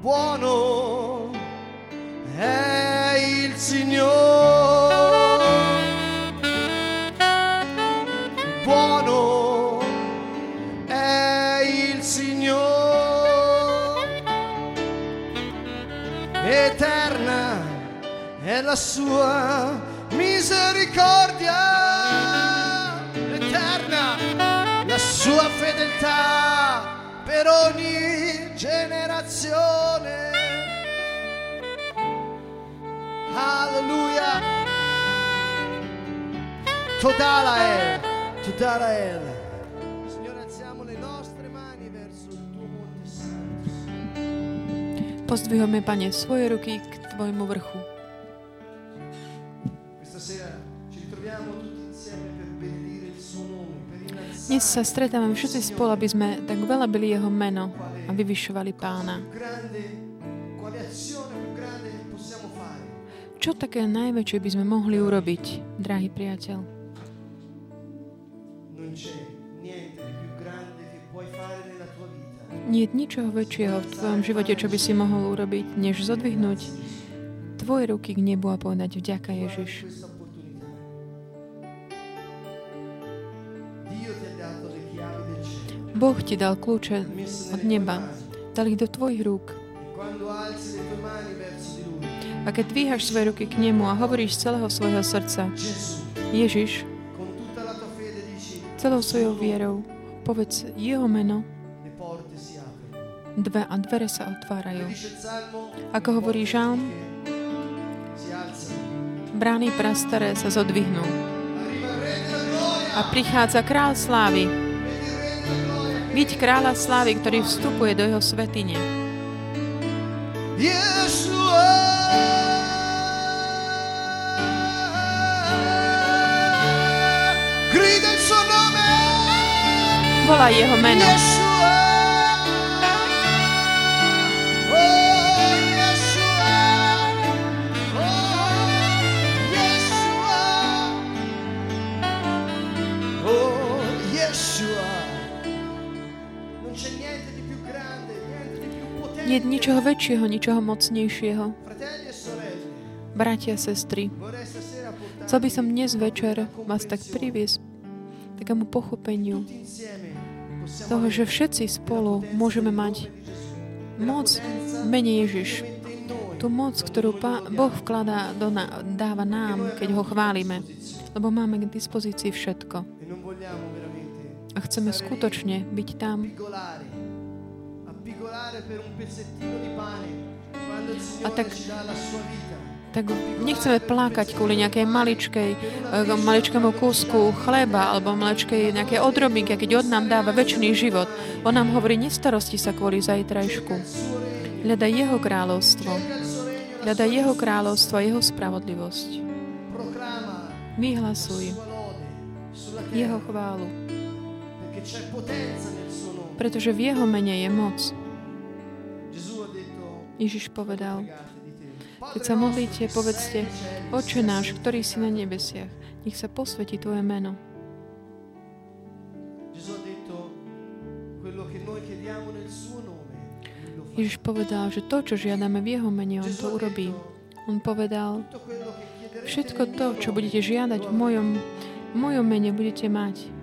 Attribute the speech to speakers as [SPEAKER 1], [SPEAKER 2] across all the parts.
[SPEAKER 1] buono è il Signore. Buono è il Signore. Eterna è la sua misericordia. Eterna la sua fedeltà per ogni generazione. Alleluia. Toda Lael, toda Lael. Signore, alziamo le nostre mani verso il tuo monte santo.
[SPEAKER 2] Pozdvihujme, Pane, svoje ruky k Tvojmu vrchu. Dnes sa stretávame všetci spolu, aby sme tak velebili Jeho meno a vyvyšovali Pána. Čo také najväčšie by sme mohli urobiť, drahý priateľ? Nie je ničoho väčšieho v tvojom živote, čo by si mohol urobiť, než zodvihnúť tvoje ruky k nebu a povedať vďaka Ježiš. Boh ti dal kľúče od neba, dal ich do tvojich rúk. A keď dvíhaš svoje ruky k nemu a hovoríš z celého svojho srdca, Ježiš, celou svojou vierou, povedz jeho meno, dve a dvere sa otvárajú. Ako hovorí Žalm, brány prastaré sa zodvihnú. A prichádza král slávy. Vidť kráľa slávy, ktorý vstupuje do jeho svetine.
[SPEAKER 1] Yeshua. Grida il suo nome.
[SPEAKER 2] Volá jeho meno.
[SPEAKER 1] Yeshua.
[SPEAKER 2] Nie je ničoho väčšieho, ničoho mocnejšieho. Bratia, sestry, chcel by som dnes večer vás tak priviesť takému pochopeniu toho, že všetci spolu môžeme mať moc v mene Ježiš. Tú moc, ktorú Boh vkladá, do na, dáva nám, keď ho chválime. Lebo máme k dispozícii všetko. A chceme skutočne byť tam.
[SPEAKER 1] Signore
[SPEAKER 2] tak- Tak nechceme plakať kvôli nejakej maličkej, eh, maličkému kúsku chleba alebo maličkej nejakej odrobinke, keď on nám dáva väčší život. On nám hovorí, nestarosti sa kvôli zajtrajšku. Hľadaj jeho kráľovstvo. Hľadaj jeho kráľovstvo a jeho spravodlivosť. Vyhlasuj jeho chválu, pretože v jeho mene je moc. Ježiš povedal, keď sa modlíte, povedzte, Oče náš, ktorý si na nebesiach, nech sa posvetí Tvoje meno. Ježiš povedal, že to, čo žiadame v jeho mene, on to urobí. On povedal, všetko to, čo budete žiadať v mojom, v mojom mene, budete mať.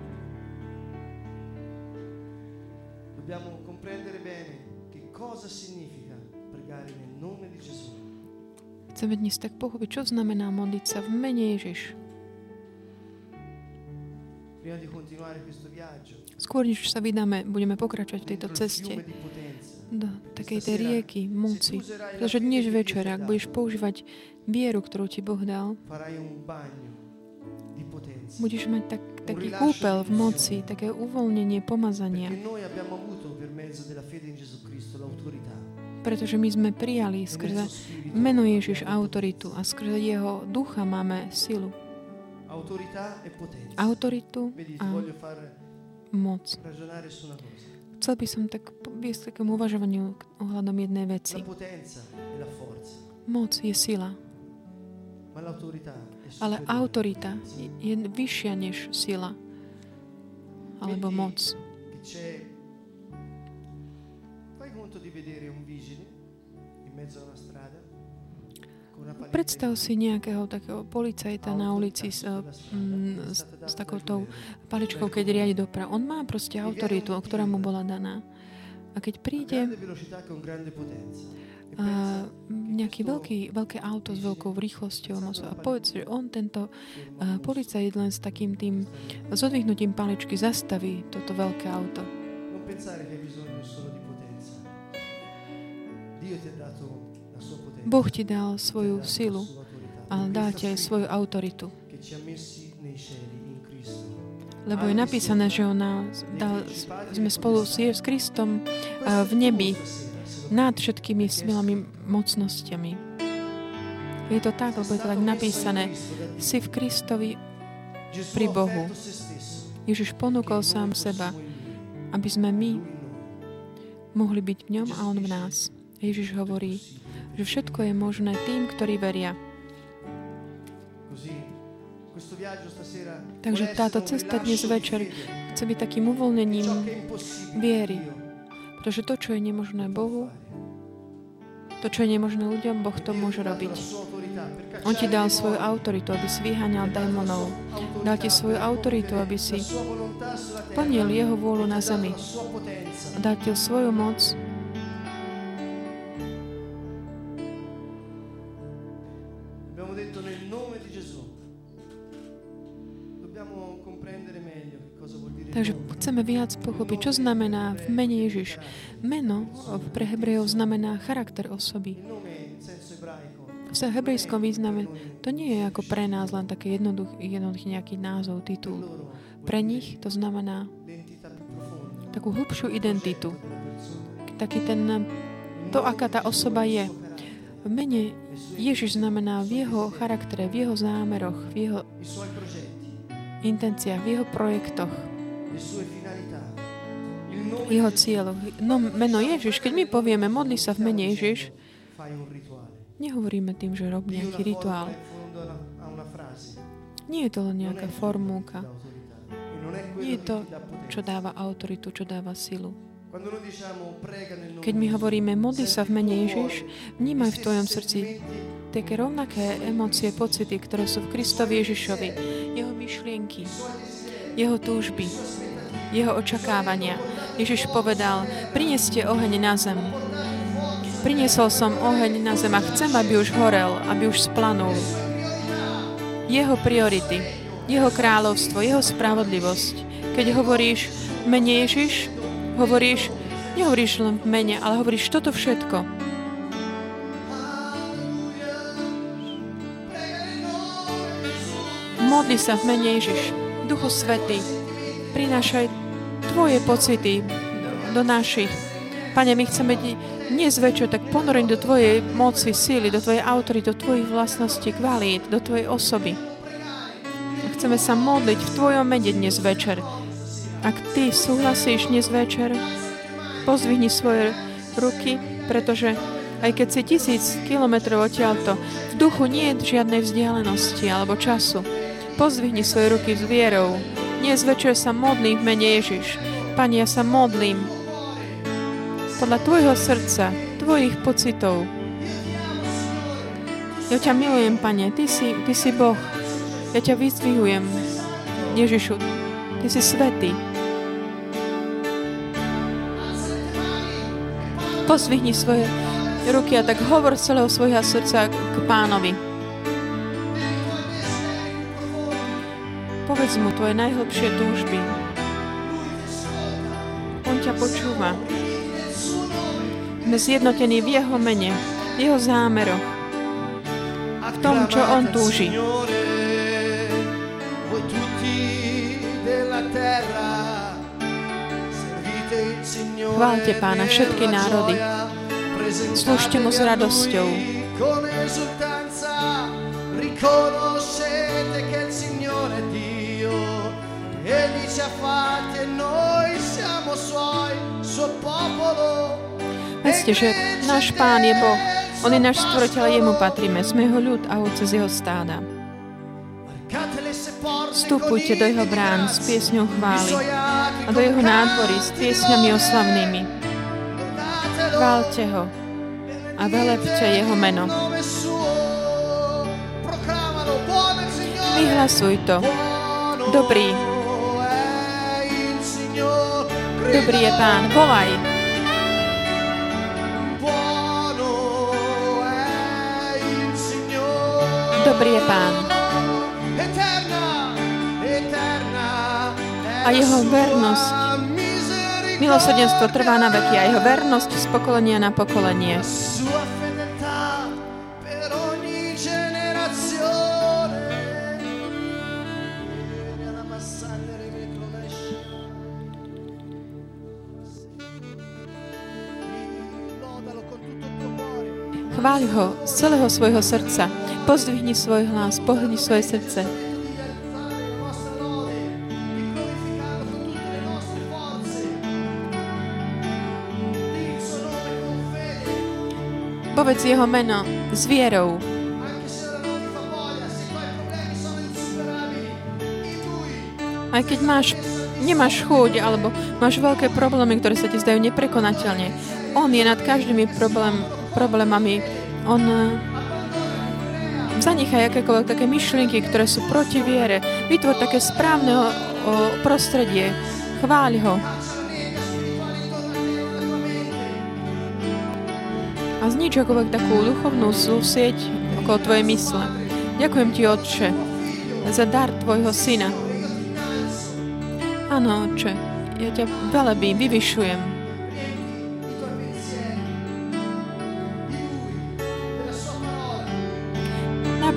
[SPEAKER 2] Chceme dnes tak pochopiť, čo znamená modliť sa v mene Ježiš. Skôr, než sa vydáme, budeme pokračovať v tejto ceste do takej tej rieky, moci. Pretože dnes večer, ak budeš používať vieru, ktorú ti Boh dal, budeš mať tak, taký kúpel v moci, také uvoľnenie, pomazania. Pretože my sme prijali
[SPEAKER 1] e
[SPEAKER 2] skrze meno Ježiš autoritu a skrze jeho ducha máme silu.
[SPEAKER 1] e.
[SPEAKER 2] Autoritu a moc. Chcel by som tak viesť takému uvažovaniu ohľadom jednej veci.
[SPEAKER 1] Forza,
[SPEAKER 2] Moc je sila, ale autorita je- vyššia než sila alebo moc.
[SPEAKER 1] Predstav si nejakého takého policajta na ulici s, eh, mm, s, s takou tou paličkou, keď riadi dopravu. On má proste autoritu, ktorá mu bola daná. A keď príde a, nejaký veľký, veľké auto s veľkou rýchlosťou a povedz, že on tento a, policajt len s takým tým zodvihnutím paličky zastaví toto veľké auto. Boh ti dal svoju silu, ale dá
[SPEAKER 2] questa
[SPEAKER 1] ti aj svoju autoritu. Lebo je napísané, že on nás dal, sme spolu s Kristom a, v nebi nad všetkými silami mocnosťami. Je to tak, lebo je to tak napísané. Si v Kristovi, pri Bohu. Ježiš ponúkol sám seba, aby sme my mohli byť v ňom a on v nás. Ježiš hovorí, že všetko je možné tým, ktorí veria. Takže táto cesta dnes večer chce byť takým uvoľnením viery. Pretože to, čo je nemožné Bohu, to, čo je nemožné ľuďom, Boh to môže robiť. On ti dal svoju autoritu, aby si vyháňal démonov. Dal ti svoju autoritu, aby si plnil jeho vôľu na zemi. A dal ti svoju moc, Takže chceme viac pochopiť, čo znamená v mene Ježiš. Meno pre Hebrejov znamená charakter osoby. V hebrejskom význame to nie je ako pre nás len také jednoduch, jednoduchý nejaký názov, titul. Pre nich to znamená takú hlubšiu identitu. Taký ten, to, aká tá osoba je. V mene Ježiš znamená v jeho charaktere, v jeho zámeroch, v jeho intenciách, v jeho projektoch, jeho cieľoch. No, meno Ježiš, keď my povieme modli sa v mene Ježiš, nehovoríme tým, že rob nejaký rituál. Nie je to len nejaká formulka. Nie je to, čo dáva autoritu, čo dáva silu. Keď my hovoríme modli sa v mene Ježiš, vnímaj v tvojom srdci také rovnaké emócie, pocity, ktoré sú v Kristovi Ježišovi. Jeho myšlienky, jeho túžby, jeho očakávania. Ježiš povedal, prineste oheň na zem. Priniesol som oheň na zem a chcem, aby už horel, aby už splanul. Jeho priority, jeho kráľovstvo, jeho spravodlivosť. Keď hovoríš mene Ježiš, hovoríš, nehovoríš len v mene, ale hovoríš toto všetko. Modli sa v mene Ježiš. Duchu Svetý, prinášaj Tvoje pocity do našich. Pane, my chceme ti dnes večer tak ponoriť do Tvojej moci, síly, do Tvojej autority, do Tvojich vlastností, kvalít, do Tvojej osoby. A chceme sa modliť v Tvojom mene dnes večer. Ak Ty súhlasíš dnes večer, pozvihni svoje ruky, pretože aj keď si tisíc kilometrov odtiaľto, v duchu nie je žiadnej vzdialenosti alebo času. Pozdvihni svoje ruky s vierou. Dnes večer sa modlím v mene Ježiš. Pane, ja sa modlím podľa Tvojho srdca, Tvojich pocitov. Ja ťa milujem, Pane, Ty si, ty si Boh. Ja ťa vyzdvihujem, Ježišu. Ty si svetý. Pozvihni svoje ruky a tak hovor celého svojho srdca k pánovi. Povedz mu tvoje najhlbšie túžby. On ťa počúva. Sme zjednotení v jeho mene, v jeho zámeroch.
[SPEAKER 2] v
[SPEAKER 1] tom, čo on túži. Chváľte Pána, všetky národy. Slúžte mu s radosťou.
[SPEAKER 2] Con esultanza riconoscete
[SPEAKER 1] Vedzte, že náš Pán je Boh. On je náš stvoriteľ a jemu patríme. Sme jeho ľud a ovce z jeho stáda. Vstupujte do jeho brán s piesňou chvály a do jeho nádvory s piesňami oslavnými. Chváľte ho. a velepte jeho meno. Vyhlasuj to. Dobrý, dobrý je Pán. Volaj. Dobrý je Pán. A jeho vernosť, milosrdenstvo trvá na veky a jeho vernosť z pokolenia na pokolenie. Chváľ ho z celého svojho srdca. Pozdvihni svoj hlas, pohni svoje srdce. Povedz jeho meno s vierou. Aj keď máš, nemáš chuť, alebo máš veľké problémy, ktoré sa ti zdajú neprekonateľne. On je nad každými problém, problémami. On zanechaj akékoľvek také myšlienky, ktoré sú proti viere. Vytvor také správne prostredie. Chváľ ho. A znič akoľvek takú duchovnú súsieť okolo tvojej mysle. Ďakujem ti, Otče, za dar tvojho syna. Áno, Otče, ja ťa velebím, vyvyšujem.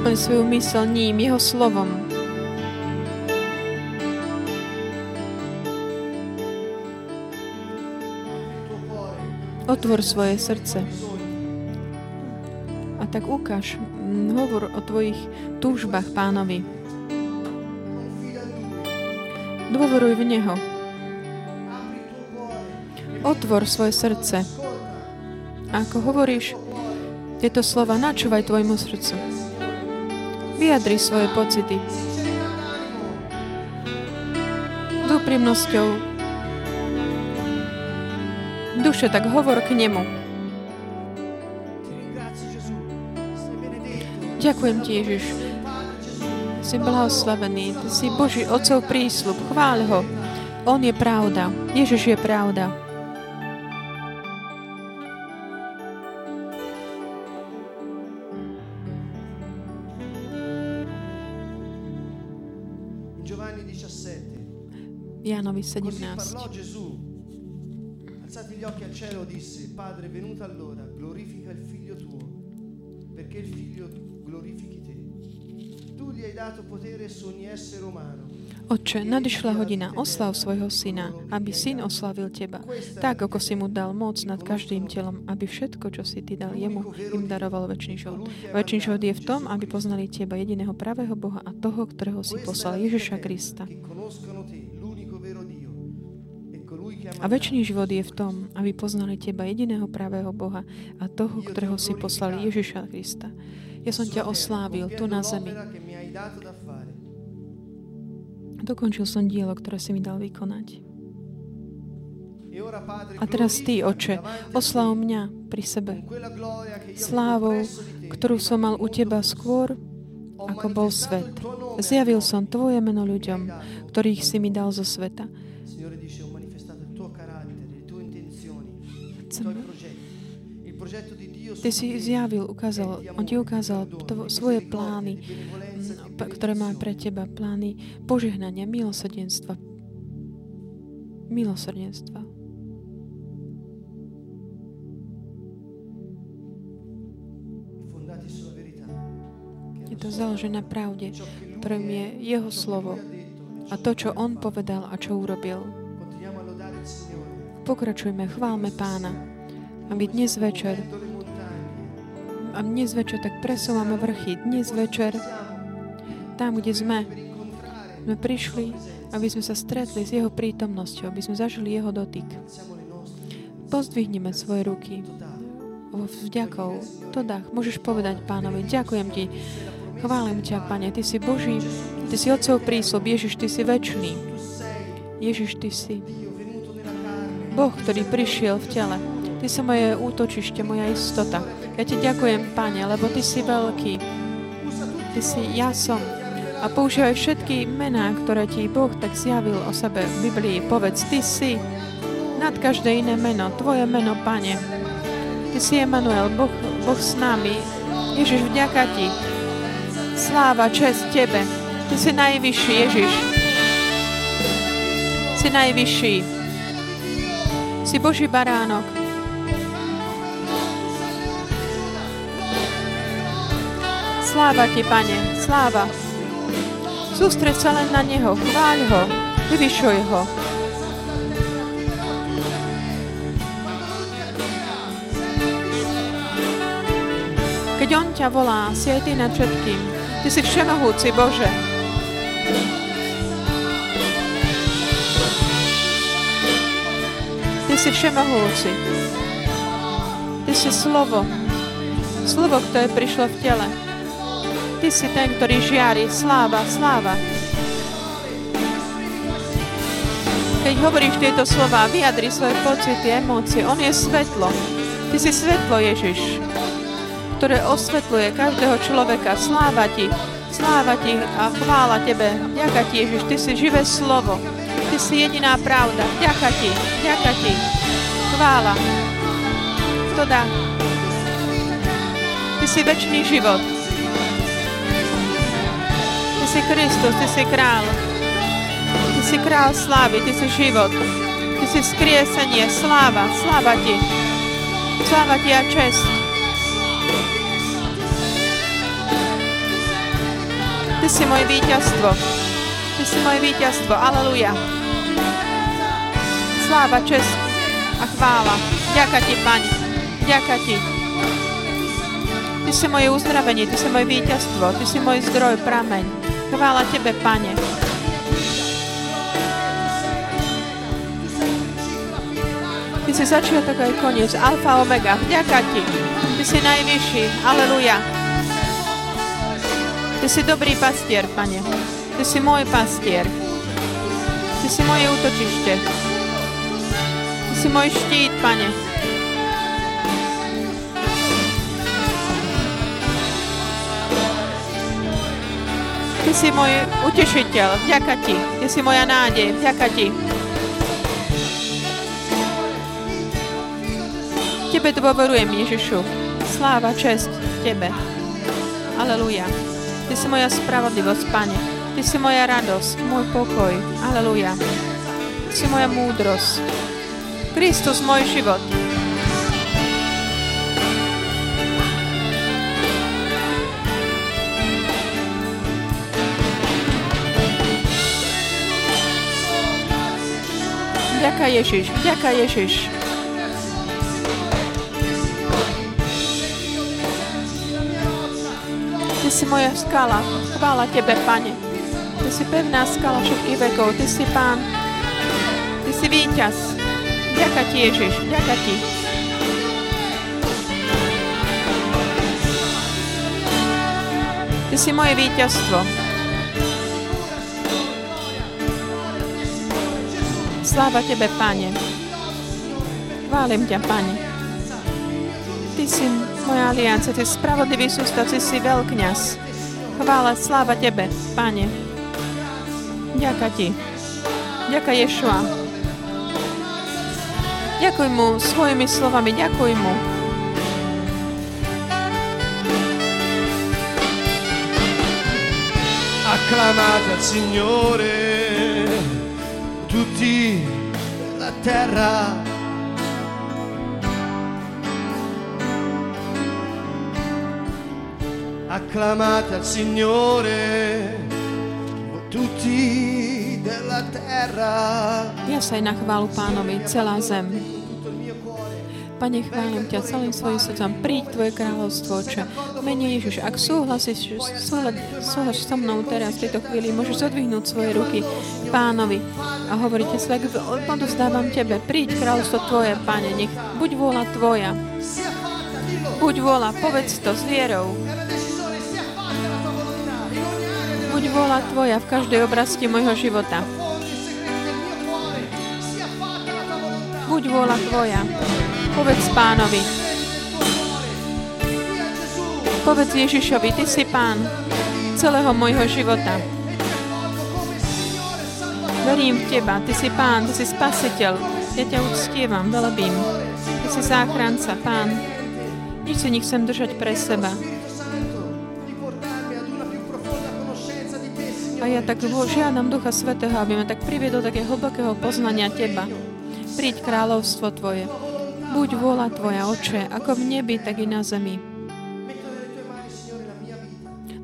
[SPEAKER 1] Naplň svoju mysl ním, jeho slovom. Otvor svoje srdce. A tak ukáž, hovor o tvojich túžbách pánovi. Dôveruj v Neho. Otvor svoje srdce. A ako hovoríš tieto slova, načúvaj tvojmu srdcu. Vyjadri svoje pocity. S úprimnosťou duše, tak hovor k nemu. Ďakujem ti, Ježiš. Si blahoslavený, ty si Boží Otcov prísľub, chváľ ho. On je pravda, Ježiš je pravda. Jánovi
[SPEAKER 2] così
[SPEAKER 1] 17.
[SPEAKER 2] parlò Gesù. Alzati gli occhi al cielo disse, Padre, venuta l'ora, glorifica il figlio tuo, perché il figlio glorifichi te. Tu gli hai dato potere su ogni essere umano.
[SPEAKER 1] Otče, nadišla hodina, oslav svojho syna, aby syn oslavil teba, tak ako si mu dal moc nad každým telom, aby všetko, čo si ty dal jemu, im daroval väčší život. Väčší život je v tom, aby poznali teba, jediného pravého Boha a toho, ktorého si poslal, Ježiša Krista. A väčší život je v tom, aby poznali teba, jediného pravého Boha a toho, ktorého si poslal, Ježiša Krista. Ja som ťa oslávil tu na zemi. Dokončil som dielo, ktoré si mi dal vykonať.
[SPEAKER 2] E
[SPEAKER 1] A teraz Ty, Oče, oslav mňa pri sebe slávou, ktorú som mal u Teba skôr, ako bol svet. Zjavil som Tvoje meno ľuďom, ktorých si mi dal zo sveta.
[SPEAKER 2] Dio
[SPEAKER 1] Ty si zjavil, ukázal, on ti ukázal tvo, svoje plány, mm, ktoré má pre teba, plány požehnania, milosrdenstva. Milosrdenstva. Je to založené na pravde, ktorým je jeho slovo a to, čo on povedal a čo urobil. Pokračujme, chválme pána. Aby dnes večer, a dnes večer tak presúvame vrchy. Dnes večer, tam, kde sme, sme prišli, aby sme sa stretli s jeho prítomnosťou, aby sme zažili jeho dotyk. Pozdvihneme svoje ruky vo vďakou. To dách, môžeš povedať pánovi, ďakujem ti, chválim ťa, pane, ty si Boží, ty si Otcov prísľub, Ježiš, ty si väčší. Ježiš, ty si Boh, ktorý prišiel v tele. Ty si moje útočište, moja istota. Ja ti ďakujem, Pane, lebo Ty si veľký. Ty si ja som. A používaj všetky mená, ktoré ti Boh tak zjavil o sebe v Biblii. Povedz, Ty si nad každé iné meno, Tvoje meno, Pane. Ty si Emanuel, boh, boh s nami. Ježiš, vďaka Ti. Sláva, čest Tebe. Ty si najvyšší, Ježiš. Si najvyšší. Si Boží baránok. Sláva Ti, Pane, sláva. Sústreď sa len na Neho, chváľ Ho, vyvyšuj Ho. Keď On ťa volá, si aj Ty nad všetkým. Ty si všemohúci, Bože. Ty si všemohúci. Ty si slovo. Slovo, ktoré prišlo v tele. Ty si ten, ktorý žiari. Sláva, sláva. Keď hovoríš tieto slova, vyjadri svoje pocity, emócie. On je svetlo. Ty si svetlo, Ježiš, ktoré osvetľuje každého človeka. Sláva ti, sláva ti a chvála tebe. Ďaká ti, Ježiš, ty si živé slovo. Ty si jediná pravda. Ďaká ti, ďaká ti. Chvála. Kto dá? Ty si väčší život si Kristus, Ty si král. Ty si král slávy, Ty si život. Ty si vzkriesenie, sláva, sláva Ti. Sláva Ti a čest. Ty si moje víťazstvo. Ty si moje víťazstvo. Aleluja. Sláva, čest a chvála. Ďaká Ti, Pani. Ďaká Ti. Ty si moje uzdravenie, Ty si moje víťazstvo, Ty si môj zdroj, prameň. Chvála Tebe, Pane. Ty si začiatok aj koniec, alfa, omega. Vďaka Ti. Ty si najvyšší. Aleluja. Ty si dobrý pastier, Pane. Ty si môj pastier. Ty si moje útočište. Si môj štít, Pane. Ty si môj utešiteľ, vďaka Ti. Ty si moja nádej, vďaka Ti. Tebe dôverujem, Ježišu. Sláva, čest Tebe. Aleluja. Ty si moja spravodlivosť, Pane. Ty si moja radosť, môj pokoj. Aleluja. Ty si moja múdrosť. Kristus, môj život. Vďaka Ježiš, vďaka Ježiš. Ty si moja skala, chvála Tebe, Pane. Ty si pevná skala všetkých vekov, Ty si Pán, Ty si víťaz. Vďaka Ti, Ježiš, vďaka Ti. Ty si moje víťazstvo. Sláva Tebe, Pane. Chválim ťa, Pane. Ty si moja aliancia, Ty spravodlivý sústav, Ty si veľkňaz. Chvála, sláva Tebe, Pane. Ďaká Ti. Ďaká Ješua. Ďakuj mu svojimi slovami, ďakuj mu.
[SPEAKER 2] Acclamate al Signore tutti la terra. Acclamate al Signore tutti.
[SPEAKER 1] Ja sa aj na chválu pánovi, celá zem. Pane, chválim ťa celým svojim srdcom. Príď Tvoje kráľovstvo, Oče. Mene Ježiš, ak súhlasíš, súhlasíš so mnou teraz, v tejto chvíli, môžeš odvihnúť svoje ruky pánovi a hovoríte sa, odozdávam Tebe, príď kráľovstvo Tvoje, Pane, nech buď vôľa Tvoja. Buď vôľa, povedz to s vierou. Buď vôľa Tvoja v každej oblasti môjho života. Buď vôľa Tvoja. Povedz pánovi. Povedz Ježišovi, Ty si pán celého môjho života. Verím v Teba, Ty si pán, Ty si spasiteľ. Ja ťa uctievam, velebím. Ty si záchranca, pán. Nič si nechcem držať pre seba. A ja tak žiadam Ducha Svetého, aby ma tak priviedol také hlbokého poznania Teba. Príď kráľovstvo Tvoje. Buď vôľa Tvoja, Oče, ako v nebi, tak i na zemi.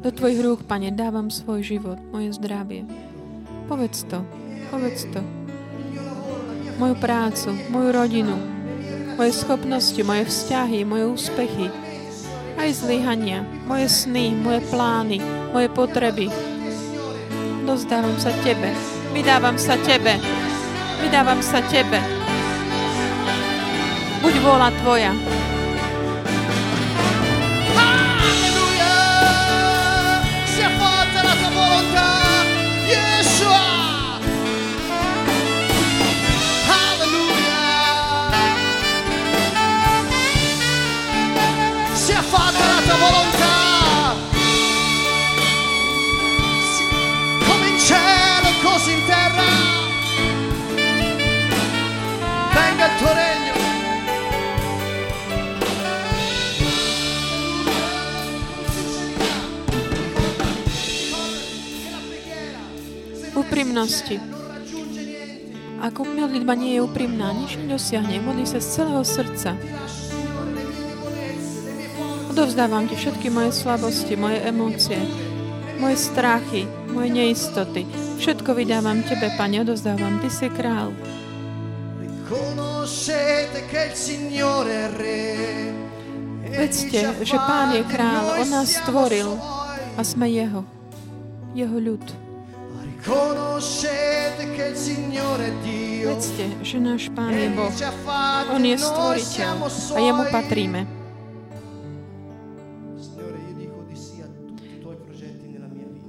[SPEAKER 1] Do Tvojich rúk, Pane, dávam svoj život, moje zdravie. Povedz to, povedz to. Moju prácu, moju rodinu, moje schopnosti, moje vzťahy, moje úspechy, aj zlyhania, moje sny, moje plány, moje potreby, Dozdávam sa Tebe. Vydávam sa Tebe. Vydávam sa Tebe. Buď vôľa Tvoja. Úprimnosti. Ako modlitba nie je úprimná, nič nedosiahne. Modlí sa z celého srdca. Odovzdávam ti všetky moje slabosti, moje emócie, moje strachy, moje neistoty. Všetko vydávam Tebe, Pane, odovzdávam. Ty si král. Vedzte, že Pán je král, On nás stvoril a sme Jeho, Jeho ľud. Vedzte, že náš Pán je Boh. On je stvoriteľ a jemu patríme.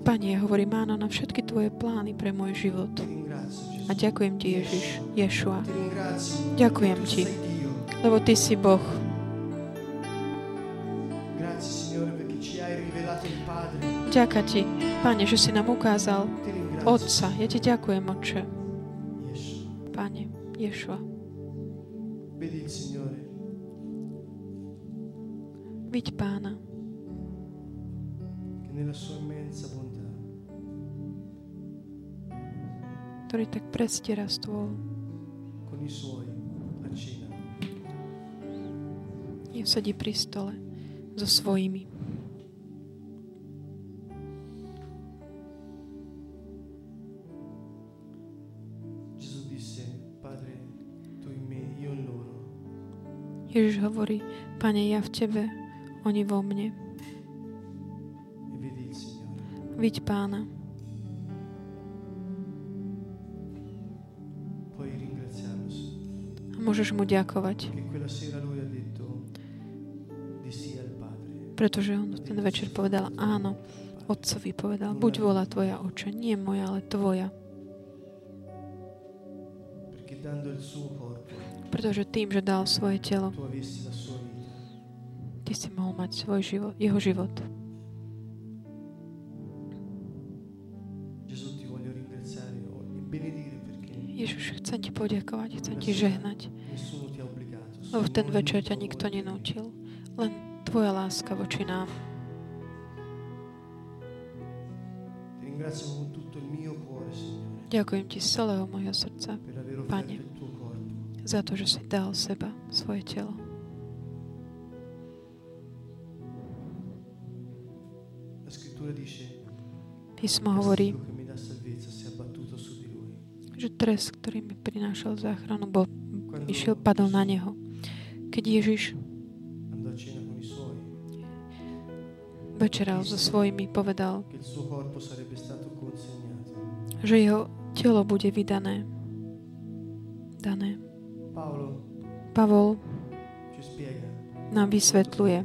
[SPEAKER 1] Pane, hovorím áno na všetky Tvoje plány pre môj život. A ďakujem Ti, Ježiš, Ješua. Ďakujem Ti, lebo Ty si Boh. Ďakujem Ti, Pane, že si nám ukázal Otca. Ja ti ďakujem, Oče. Pane, Ješua. Vidť Pána. Ktorý tak prestiera stôl. Je sedí pri stole so svojimi. Ježiš hovorí, Pane, ja v Tebe, oni vo mne. Vidť Pána. Môžeš mu ďakovať. Pretože on ten večer povedal áno. Otcovi povedal, buď vola Tvoja, Oče, nie moja, ale Tvoja. Pretože tým, že dal svoje telo, ty si mohol mať svoj život, jeho život. Ježiš, chcem ti poďakovať, chcem ti žehnať. Lebo v ten večer ťa nikto nenútil. Len tvoja láska voči nám. Ďakujem ti z celého mojho srdca, Pane za to, že si dal seba, svoje telo. Písmo hovorí, že trest, ktorý mi prinášal záchranu, bol, išiel, padol na neho. Keď Ježiš večeral so svojimi, povedal, že jeho telo bude vydané. Dané. Pavol nám vysvetľuje,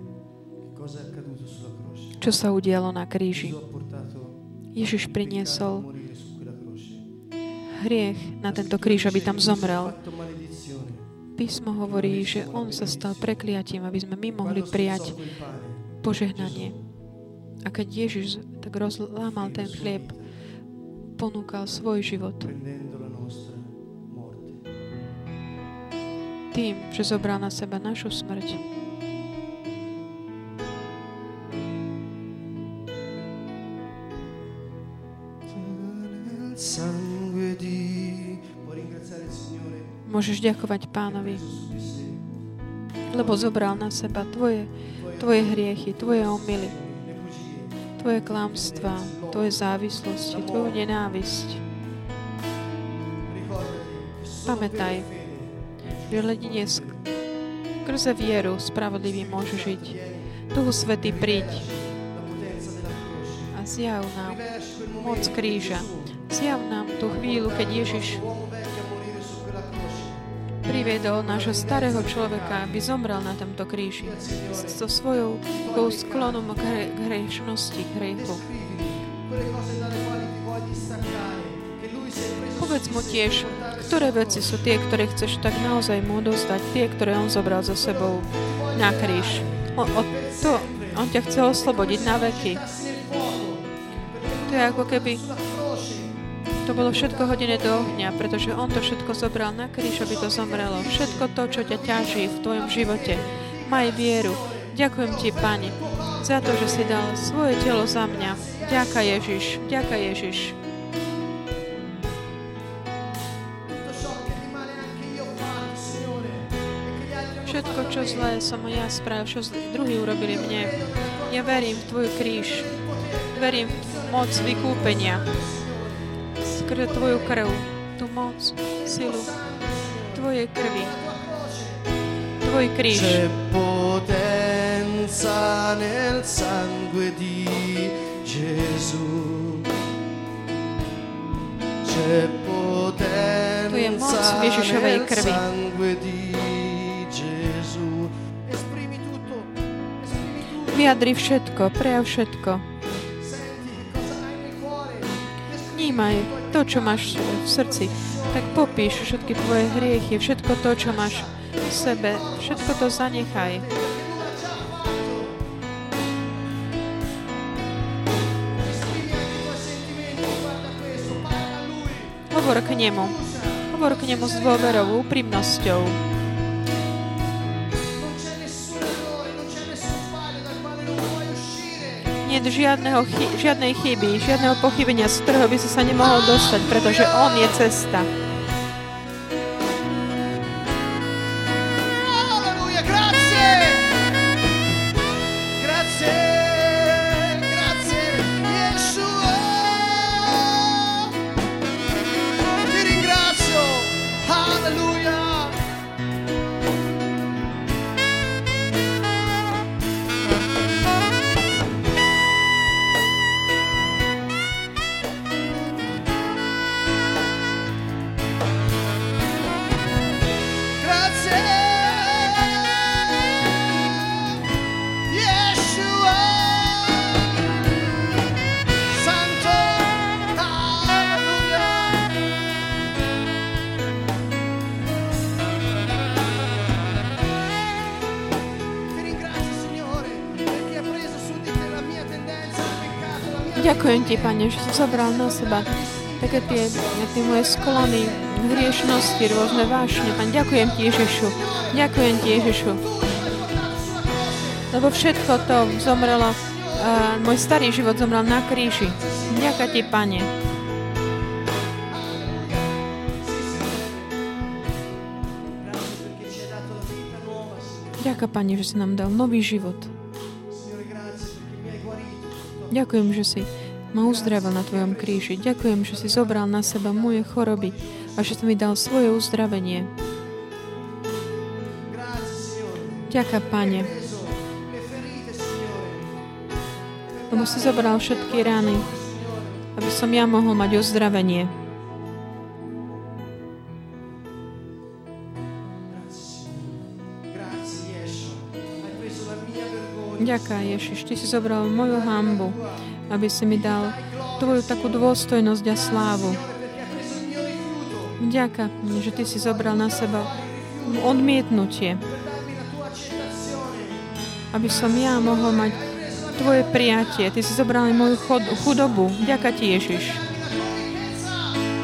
[SPEAKER 1] čo sa udialo na kríži. Ježiš priniesol hriech na tento kríž, aby tam zomrel. Písmo hovorí, že On sa stal prekliatím, aby sme my mohli prijať požehnanie. A keď Ježiš tak rozlámal ten chlieb, ponúkal svoj život. Tým, že zobral na seba našu smrť. Môžeš ďakovať pánovi, lebo zobral na seba tvoje, tvoje hriechy, tvoje omily, tvoje klamstva, tvoje závislosti, tvoju nenávisť. Pamätaj, že ledine skrze vieru spravodlivý môže žiť. Duchu Svetý príď a zjav nám moc kríža. Zjav nám tú chvíľu, keď Ježiš priviedol nášho starého človeka, aby zomrel na tomto kríži so svojou sklonom k hrešnosti, k hriechu. Povedz mu tiež, ktoré veci sú tie, ktoré chceš tak naozaj mu odozdať, tie, ktoré on zobral so sebou na kríž. On, o, to, on ťa chce oslobodiť na veky. To je ako keby to bolo všetko hodené do ohňa, pretože On to všetko zobral na kríž, aby to zomrelo. Všetko to, čo ťa ťaží v tvojom živote. Maj vieru. Ďakujem Ti, Pane, za to, že si dal svoje telo za mňa. Ďaká Ježiš. Ďaká Ježiš. Všetko, čo zlé som ja spravil, čo druhý urobili mne. Ja verím v Tvoj kríž. Verím v moc vykúpenia skrze Tvoju krv, tú moc, silu Tvojej krvi, Tvoj kríž. C'è potenza nel sangue di Gesù. C'è potenza nel sangue di Gesù. Vyjadri všetko, prejav všetko. Vnímaj to, čo máš v srdci, tak popíš všetky tvoje hriechy, všetko to, čo máš v sebe, všetko to zanechaj. Hovor k nemu. Hovor k nemu s dôverou, úprimnosťou. Nie žiadneho, žiadnej chyby, žiadneho pochybenia, z ktorého by si sa nemohol dostať, pretože On je cesta. Ti, Pane, že si zobral na seba také tie, tie moje sklony, hriešnosti, rôzne vášne. Pane, ďakujem Ti, Ježišu. Ďakujem Ti, Ježišu. Lebo všetko to zomrelo, uh, môj starý život zomrel na kríži. Ďakujem Ti, Pane. Ďakujem, Pane, že si nám dal nový život. Ďakujem, že si ma uzdravil na Tvojom kríži. Ďakujem, že si zobral na seba moje choroby a že si mi dal svoje uzdravenie. Ďakujem, Pane. Lebo si zobral všetky rány, aby som ja mohol mať uzdravenie. Ďaká, Ježiš, Ty si zobral moju hambu, aby si mi dal Tvoju takú dôstojnosť a slávu. Ďaká, že Ty si zobral na seba odmietnutie. Aby som ja mohol mať Tvoje prijatie. Ty si zobral aj moju chudobu. Ďaká Ti, Ježiš.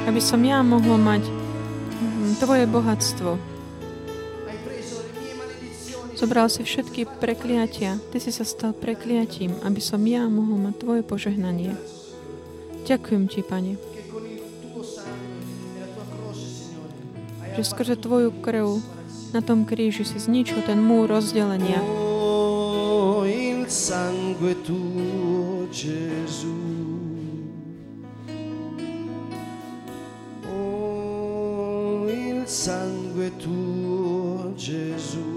[SPEAKER 1] Aby som ja mohol mať mm, Tvoje bohatstvo. Zobral si všetky prekliatia. Ty si sa stal prekliatím, aby som ja mohol mať Tvoje požehnanie. Ďakujem Ti, Pane, že skrze Tvoju krv na tom kríži si zničil ten múr rozdelenia.
[SPEAKER 2] Sangue tuo, Gesù. Oh, il sangue tuo, Gesù.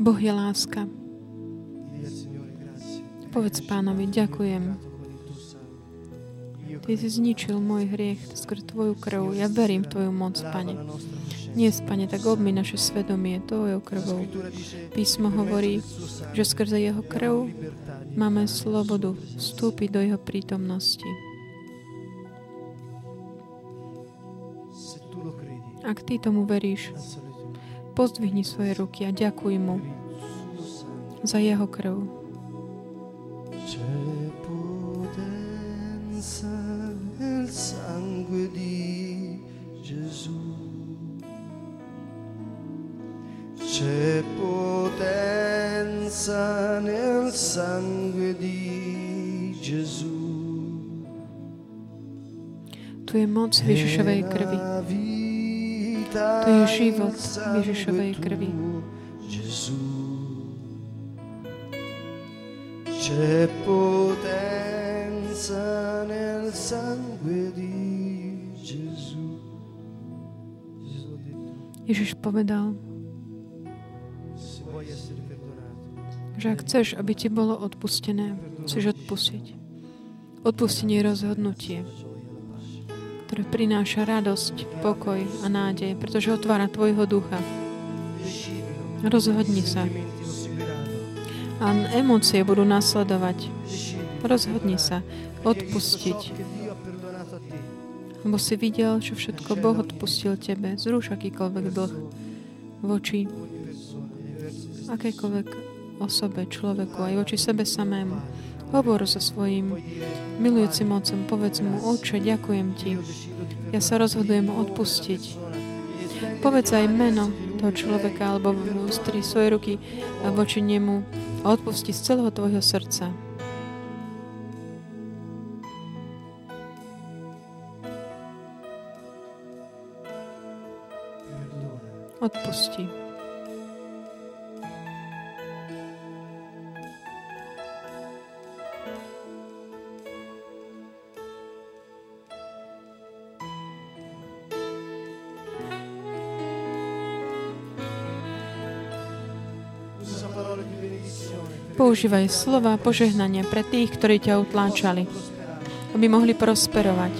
[SPEAKER 1] Boh je láska. Povedz pánovi, ďakujem. Ty si zničil môj hriech skrze Tvoju krv. Ja verím v Tvoju moc, Pane. Dnes, Pane, tak obmy naše svedomie Tvojou krvou. Písmo hovorí, že skrze Jeho krv máme slobodu vstúpiť do Jeho prítomnosti. Ak Ty tomu veríš, pozdvihni svoje ruky a ďakuj Mu za Jeho krv.
[SPEAKER 2] C'è potenza nel sangue di Gesù.
[SPEAKER 1] Tu je moc Ježišovej krvi. Tu je život Ježišovej krvi.
[SPEAKER 2] C'è potenza nel sangue di Gesù.
[SPEAKER 1] Ježiš povedal, že ak chceš, aby ti bolo odpustené, chceš odpustiť. Odpustenie je rozhodnutie. Ktoré prináša radosť, pokoj a nádej, pretože otvára tvojho ducha. Rozhodni sa. A emócie budú nasledovať. Rozhodni sa odpustiť. Lebo si videl, čo všetko Boh odpustil tebe. Zruš akýkoľvek dlh voči akékoľvek osobe, človeku, aj voči sebe samému. Hovor so svojím milujúcim otcom, povedz mu, Oče, ďakujem ti. Ja sa rozhodujem odpustiť. Povedz aj meno toho človeka alebo ústri svoje ruky voči nemu a odpusti z celého tvojho srdca. Odpusti. Používaj slova požehnania pre tých, ktorí ťa utláčali, aby mohli prosperovať.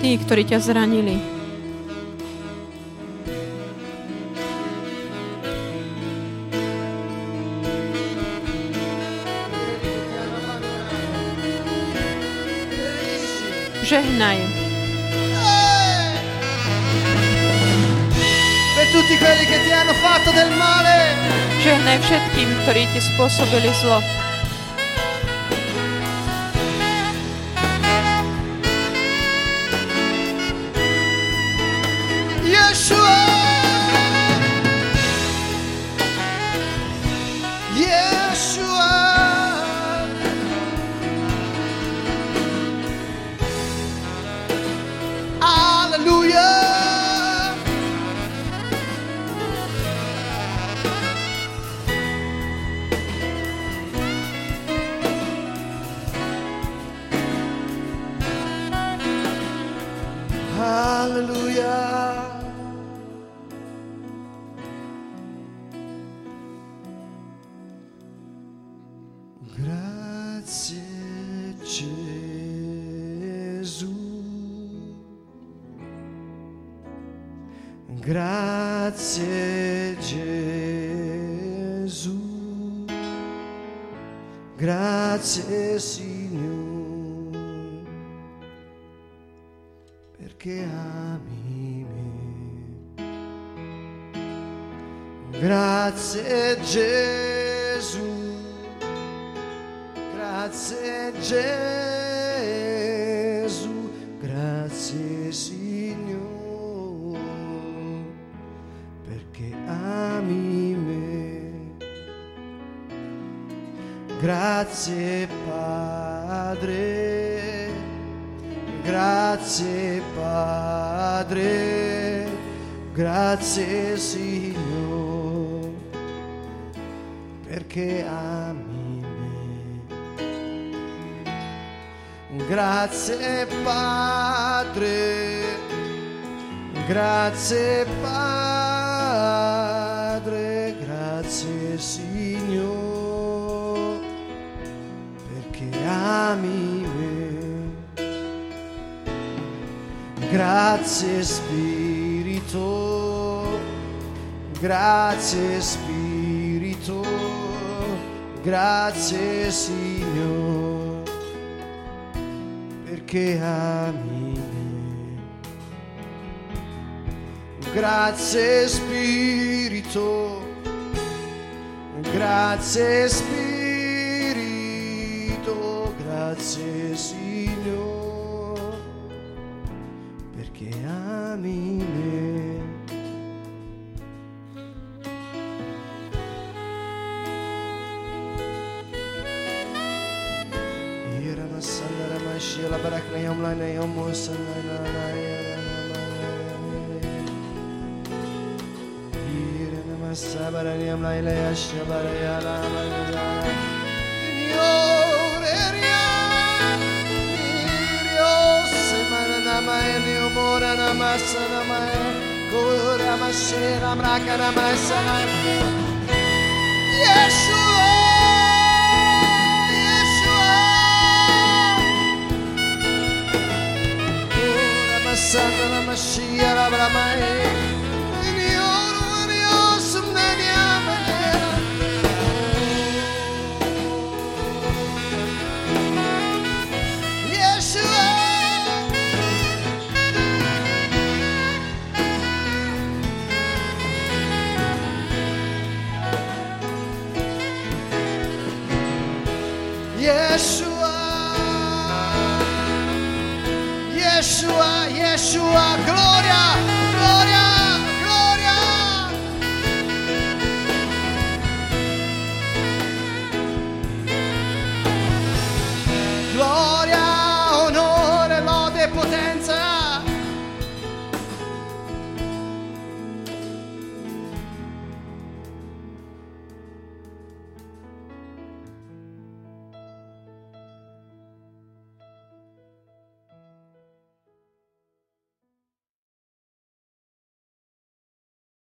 [SPEAKER 1] Tí, ktorí ťa zranili, žehnaj.
[SPEAKER 2] Tutti quelli che ti hanno fatto del male,
[SPEAKER 1] Žehnaj všetkým, ktorí ti spôsobili zlo.
[SPEAKER 2] Grazie Gesù,
[SPEAKER 1] grazie Signore, perché ami me. Grazie Gesù, grazie Gesù, Grazie Padre, grazie Padre, grazie Signore, perché ami me. Grazie Padre, grazie Padre, ami me. Grazie Spirito, grazie Spirito, grazie Signore, perché ami me. Grazie Spirito, grazie Spirito, mashira mraka na masana Yeshua